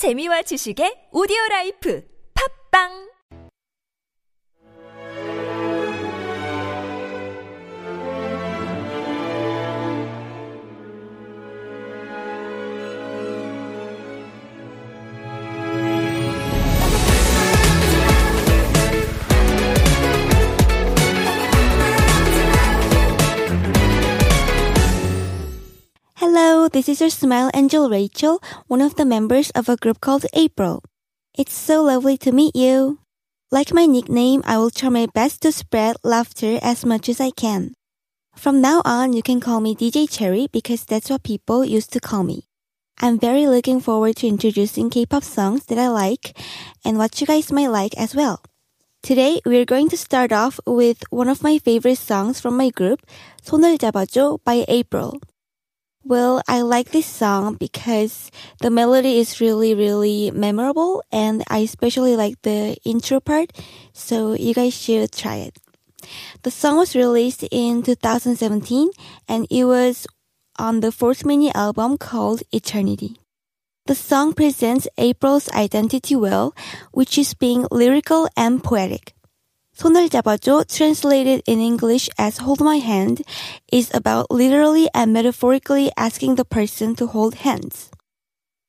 재미와 지식의 오디오 라이프. 팝빵 this is your smile angel Rachel, one of the members of a group called April. It's so lovely to meet you. Like my nickname, I will try my best to spread laughter as much as I can. From now on, you can call me DJ Cherry because that's what people used to call me. I'm very looking forward to introducing K-pop songs that I like and what you guys might like as well. Today, we're going to start off with one of my favorite songs from my group, 손을 잡아줘 by April. Well, I like this song because the melody is really, really memorable and I especially like the intro part, so you guys should try it. The song was released in 2017 and it was on the fourth mini album called Eternity. The song presents April's identity well, which is being lyrical and poetic. 손을 잡아줘, translated in English as hold my hand, is about literally and metaphorically asking the person to hold hands.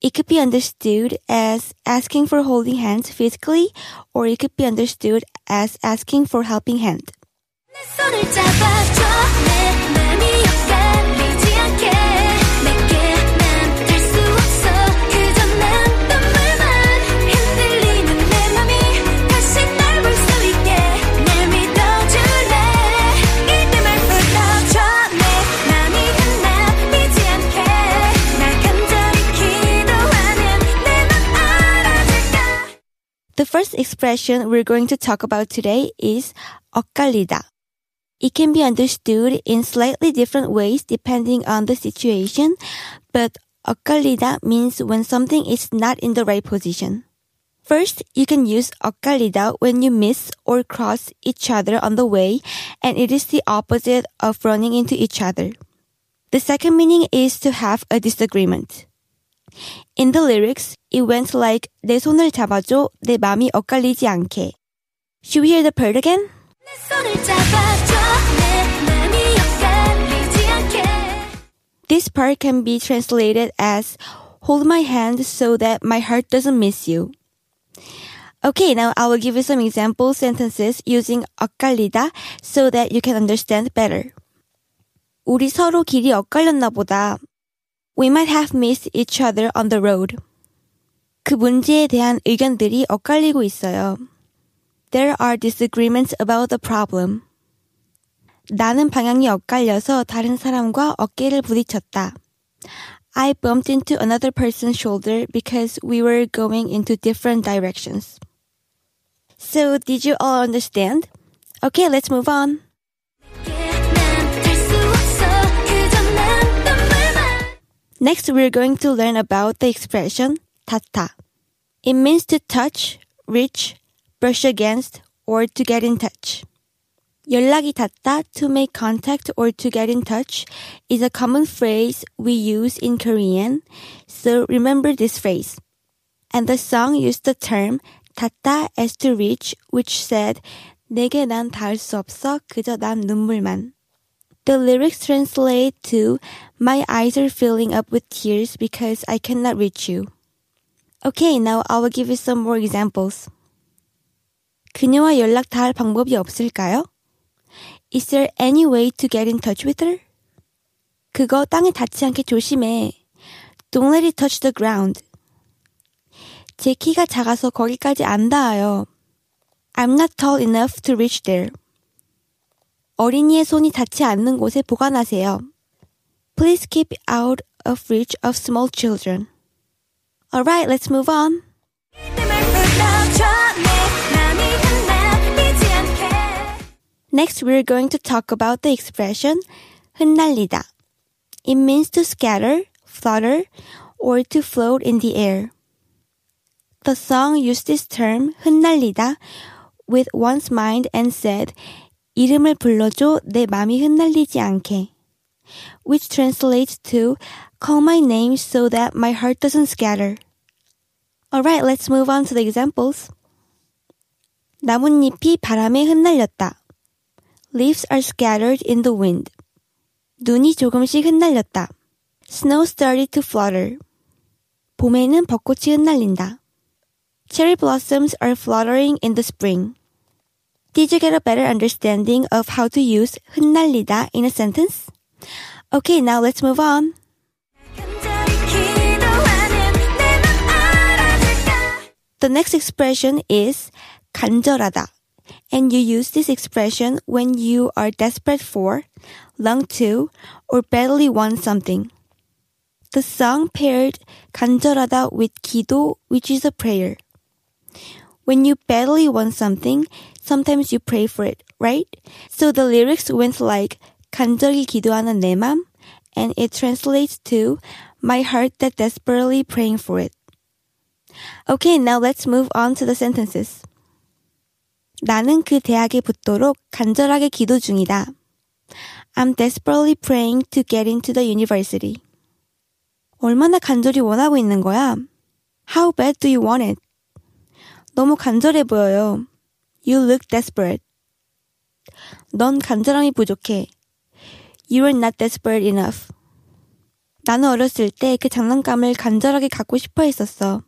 It could be understood as asking for holding hands physically, or it could be understood as asking for helping hand. first expression we're going to talk about today is "엇갈리다." It can be understood in slightly different ways depending on the situation, but "엇갈리다" means when something is not in the right position. First, you can use "엇갈리다" when you miss or cross each other on the way, and it is the opposite of running into each other. The second meaning is to have a disagreement. In the lyrics, it went like 내 손을 잡아줘, 내 맘이 엇갈리지 않게. Should we hear the part again? 내 손을 잡아줘 내 맘이 엇갈리지 않게 This part can be translated as hold my hand so that my heart doesn't miss you. Okay, now I will give you some example sentences using 엇갈리다 so that you can understand better. 우리 서로 길이 엇갈렸나 보다. We might have missed each other on the road. 그 문제에 대한 의견들이 엇갈리고 있어요. There are disagreements about the problem. 나는 방향이 엇갈려서 다른 사람과 어깨를 부딪혔다. I bumped into another person's shoulder because we were going into different directions. So, did you all understand? Okay, let's move on. 난될수 없어 그저 난 눈물만 Next, we're going to learn about the expression 닿다. It means to touch, reach, brush against, or to get in touch. 연락이 닿다 to make contact or to get in touch is a common phrase we use in Korean, so remember this phrase. And the song used the term 닿다 as to reach, which said 내게 난 닿을 수 없어 그저 난 눈물만. The lyrics translate to My eyes are filling up with tears because I cannot reach you. Okay, now I will give you some more examples. 그녀와 연락 닿을 방법이 없을까요? Is there any way to get in touch with her? 그거 땅에 닿지 않게 조심해. Don't let it touch the ground. 제 키가 작아서 거기까지 안 닿아요. I'm not tall enough to reach there. 어린이의 손이 닿지 않는 곳에 보관하세요. Please keep out of reach of small children. Alright, let's move on. 이름을 불러줘 내 맘이 흔들리지 않게 Next, we're going to talk about the expression 흩날리다. It means to scatter, flutter, or to float in the air. The song used this term 흩날리다 with one's mind and said 이름을 불러줘 내 맘이 흩날리지 않게. which translates to call my name so that my heart doesn't scatter. Alright, let's move on to the examples. 나뭇잎이 바람에 흩날렸다. Leaves are scattered in the wind. 눈이 조금씩 흩날렸다. Snow started to flutter. 봄에는 벚꽃이 흩날린다. Cherry blossoms are fluttering in the spring. Did you get a better understanding of how to use 흩날리다 in a sentence? Okay, now let's move on. 간절히 기도하는 내 맘 알아줄까 The next expression is 간절하다. And you use this expression when you are desperate for, long to, or badly want something. The song paired 간절하다 with 기도, which is a prayer. When you badly want something, sometimes you pray for it, right? So the lyrics went like 간절히 기도하는 내 맘, and it translates to my heart that desperately praying for it. Okay, now let's move on to the sentences. 나는 그 대학에 붙도록 간절하게 기도 중이다. I'm desperately praying to get into the university. 얼마나 간절히 원하고 있는 거야? How bad do you want it? 너무 간절해 보여요. You look desperate. 넌 간절함이 부족해. You are not desperate enough. 나는 어렸을 때 그 장난감을 간절하게 갖고 싶어 했었어.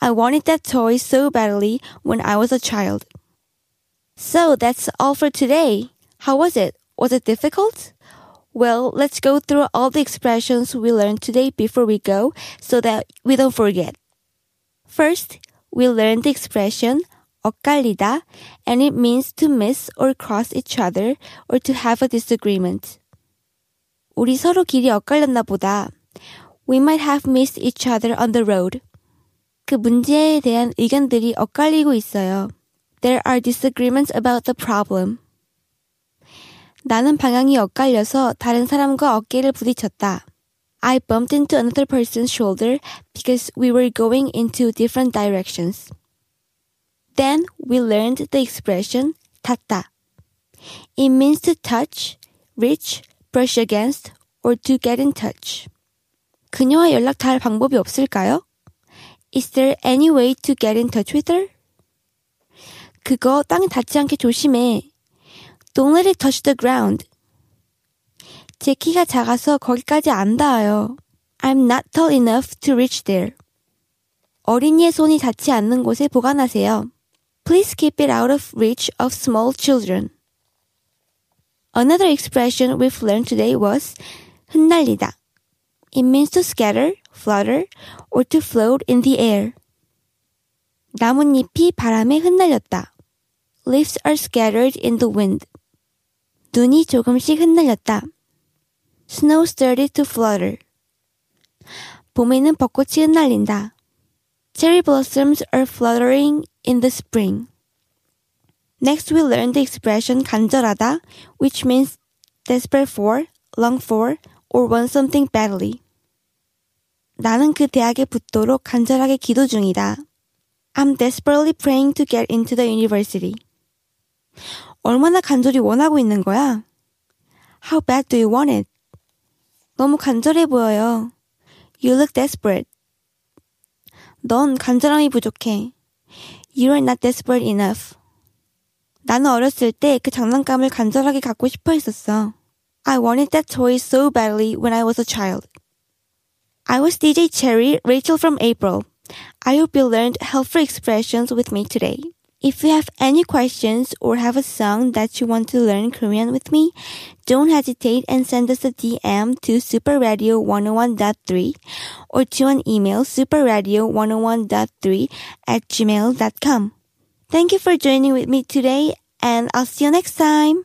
I wanted that toy so badly when I was a child. So that's all for today. How was it? Was it difficult? Well, let's go through all the expressions we learned today before we go so that we don't forget. First, we learned the expression 엇갈리다 and it means to miss or cross each other or to have a disagreement. 우리 서로 길이 엇갈렸나 보다. We might have missed each other on the road. 그 문제에 대한 의견들이 엇갈리고 있어요. There are disagreements about the problem. 나는 방향이 엇갈려서 다른 사람과 어깨를 부딪혔다. I bumped into another person's shoulder because we were going into different directions. Then we learned the expression 닿다. It means to touch, reach, brush against, or to get in touch. 그녀와 연락 닿을 방법이 없을까요? Is there any way to get in touch with her? 그거 땅에 닿지 않게 조심해. Don't let it touch the ground. 제 키가 작아서 거기까지 안 닿아요. I'm not tall enough to reach there. 어린이의 손이 닿지 않는 곳에 보관하세요. Please keep it out of reach of small children. Another expression we've learned today was 흩날리다. It means to scatter, flutter, or to float in the air. 나뭇잎이 바람에 흩날렸다. Leaves are scattered in the wind. 눈이 조금씩 흩날렸다. Snow started to flutter. 봄에는 벚꽃이 흩날린다. Cherry blossoms are fluttering in the spring. Next, we learn the expression 간절하다, which means desperate for, long for, or want something badly. 나는 그 대학에 붙도록 간절하게 기도 중이다. I'm desperately praying to get into the university. 얼마나 간절히 원하고 있는 거야? How bad do you want it? 너무 간절해 보여요. You look desperate. 넌 간절함이 부족해. You are not desperate enough. 나는 어렸을 때 그 장난감을 간절하게 갖고 싶어 했었어. I wanted that toy so badly when I was a child. I was DJ Cherry, Rachel from April. I hope you learned helpful expressions with me today. If you have any questions or have a song that you want to learn Korean with me, don't hesitate and send us a DM to superradio101.3 or to an email superradio101.3 at gmail.com. Thank you for joining with me today and I'll see you next time.